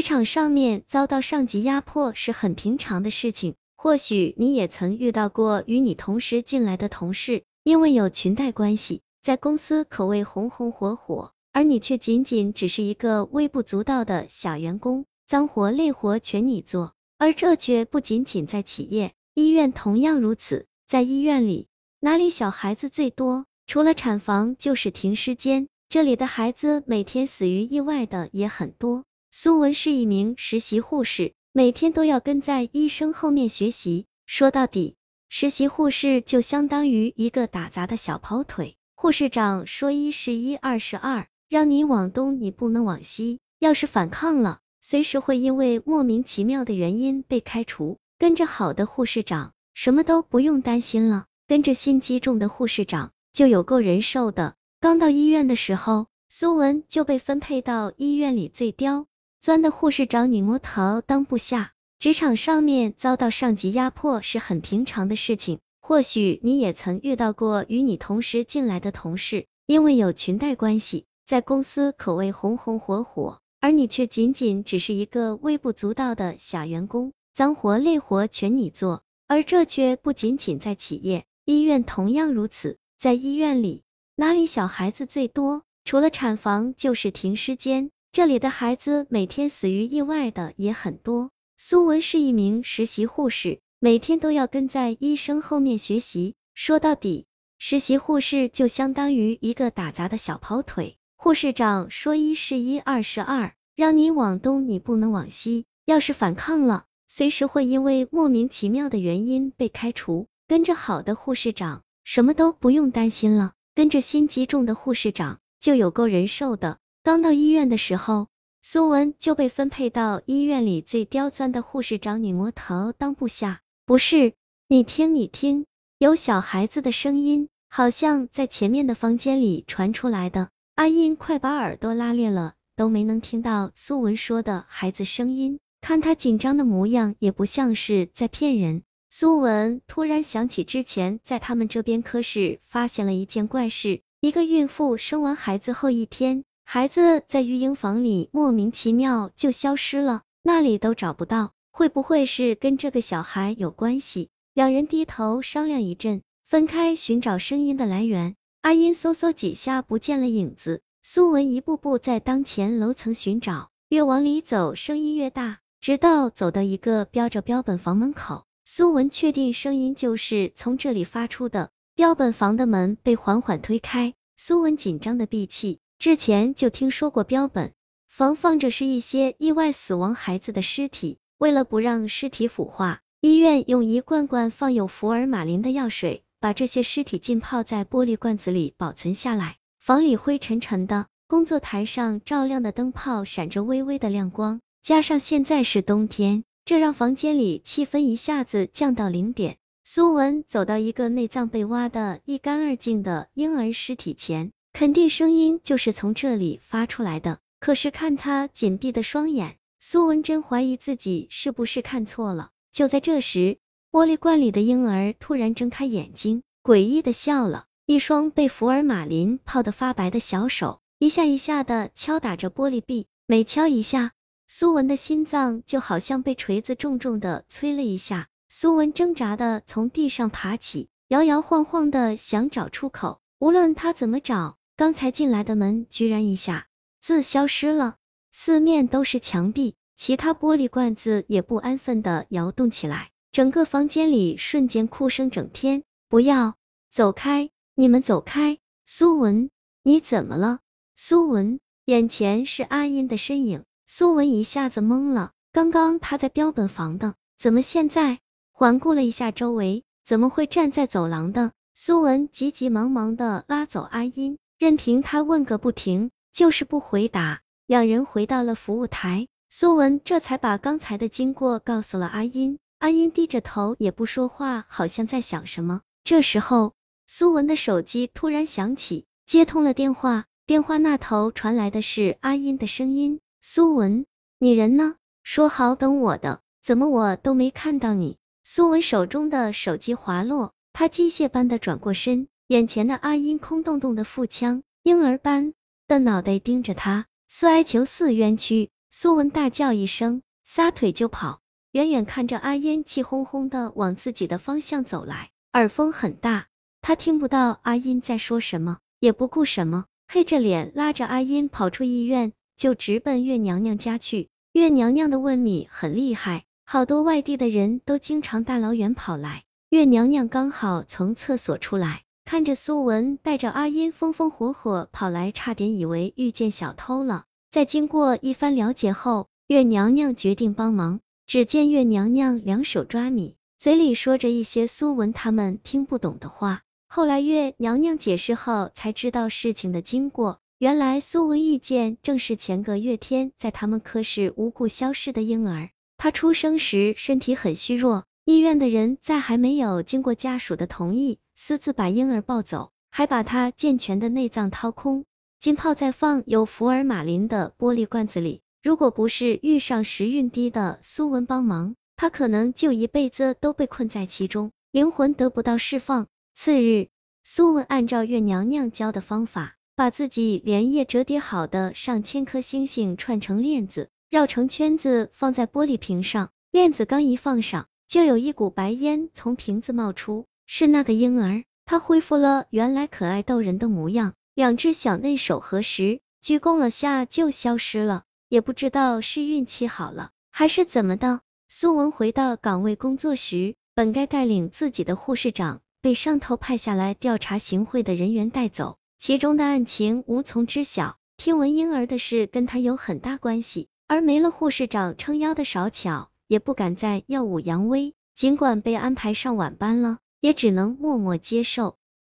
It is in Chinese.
职场上面遭到上级压迫是很平常的事情，或许你也曾遇到过与你同时进来的同事，因为有裙带关系，在公司可谓红红火火，而你却仅仅只是一个微不足道的小员工，脏活累活全你做。而这却不仅仅在企业，医院同样如此。在医院里，哪里小孩子最多？除了产房就是停尸间，这里的孩子每天死于意外的也很多。苏文是一名实习护士，每天都要跟在医生后面学习。说到底，实习护士就相当于一个打杂的小跑腿。护士长说一是一，二是二，让你往东你不能往西，要是反抗了。随时会因为莫名其妙的原因被开除。跟着好的护士长，什么都不用担心了；跟着心机重的护士长，就有够人受的。刚到医院的时候，苏文就被分配到医院里最刁钻的护士长女魔头当部下。职场上面遭到上级压迫是很平常的事情，或许你也曾遇到过与你同时进来的同事，因为有裙带关系，在公司可谓红红火火。而你却仅仅只是一个微不足道的小员工，脏活累活全你做。而这却不仅仅在企业，医院同样如此。在医院里，哪里小孩子最多？除了产房就是停尸间，这里的孩子每天死于意外的也很多。苏文是一名实习护士，每天都要跟在医生后面学习。说到底，实习护士就相当于一个打杂的小跑腿。护士长说一是一，二是二，让你往东你不能往西，要是反抗了，随时会因为莫名其妙的原因被开除。跟着好的护士长，什么都不用担心了；跟着心机重的护士长，就有够人受的。刚到医院的时候，苏文就被分配到医院里最刁钻的护士长女魔头当部下。不是，你听你听，有小孩子的声音，好像在前面的房间里传出来的。阿英快把耳朵拉裂了，都没能听到苏文说的孩子声音。看他紧张的模样，也不像是在骗人。苏文突然想起之前在他们这边科室发现了一件怪事：一个孕妇生完孩子后一天，孩子在育婴房里莫名其妙就消失了，那里都找不到。会不会是跟这个小孩有关系？两人低头商量一阵，分开寻找声音的来源。阿英嗖嗖几下不见了影子，苏文一步步在当前楼层寻找，越往里走声音越大，直到走到一个标着标本房门口，苏文确定声音就是从这里发出的。标本房的门被缓缓推开，苏文紧张的闭气。之前就听说过标本房放着是一些意外死亡孩子的尸体，为了不让尸体腐化，医院用一罐罐放有福尔马林的药水。把这些尸体浸泡在玻璃罐子里保存下来。房里灰沉沉的，工作台上照亮的灯泡闪着微微的亮光，加上现在是冬天，这让房间里气氛一下子降到零点。苏文走到一个内脏被挖的一干二净的婴儿尸体前，肯定声音就是从这里发出来的。可是看他紧闭的双眼，苏文真怀疑自己是不是看错了。就在这时，玻璃罐里的婴儿突然睁开眼睛，诡异的笑了，一双被福尔马林泡得发白的小手，一下一下的敲打着玻璃壁，每敲一下，苏文的心脏就好像被锤子重重的催了一下。苏文挣扎的从地上爬起，摇摇晃晃的想找出口，无论他怎么找，刚才进来的门居然一下子消失了，四面都是墙壁，其他玻璃罐子也不安分的摇动起来。整个房间里瞬间哭声整天，不要走开，你们走开！苏文，你怎么了？苏文，眼前是阿音的身影，苏文一下子懵了。刚刚他在标本房的，怎么现在？环顾了一下周围，怎么会站在走廊的？苏文急急忙忙的拉走阿音，任凭他问个不停，就是不回答。两人回到了服务台，苏文这才把刚才的经过告诉了阿音。阿英低着头也不说话，好像在想什么。这时候，苏文的手机突然响起，接通了电话。电话那头传来的是阿英的声音：“苏文，你人呢？说好等我的，怎么我都没看到你？”苏文手中的手机滑落，他机械般的转过身，眼前的阿英空洞洞的腹腔，婴儿般的脑袋盯着他，似哀求似冤屈。苏文大叫一声，撒腿就跑。远远看着阿英气哄哄的往自己的方向走来，耳风很大，他听不到阿英在说什么，也不顾什么，黑着脸拉着阿英跑出医院，就直奔月娘娘家去。月娘娘的问米很厉害，好多外地的人都经常大老远跑来。月娘娘刚好从厕所出来，看着苏文带着阿英风风火火跑来，差点以为遇见小偷了。在经过一番了解后，月娘娘决定帮忙。只见月娘娘两手抓米，嘴里说着一些苏文他们听不懂的话。后来月娘娘解释后，才知道事情的经过。原来苏文遇见正是前个月天在他们科室无故消失的婴儿。他出生时身体很虚弱，医院的人在还没有经过家属的同意，私自把婴儿抱走，还把他健全的内脏掏空，浸泡在放有福尔马林的玻璃罐子里。如果不是遇上时运低的苏文帮忙，他可能就一辈子都被困在其中，灵魂得不到释放。次日，苏文按照月娘娘教的方法，把自己连夜折叠好的上千颗星星串成链子，绕成圈子放在玻璃瓶上。链子刚一放上，就有一股白烟从瓶子冒出，是那个婴儿，他恢复了原来可爱逗人的模样，两只小嫩手合十，鞠躬了下就消失了。也不知道是运气好了，还是怎么的。苏文回到岗位工作时，本该带领自己的护士长被上头派下来调查行贿的人员带走，其中的案情无从知晓。听闻婴儿的事跟他有很大关系，而没了护士长撑腰的少巧，也不敢再耀武扬威。尽管被安排上晚班了，也只能默默接受。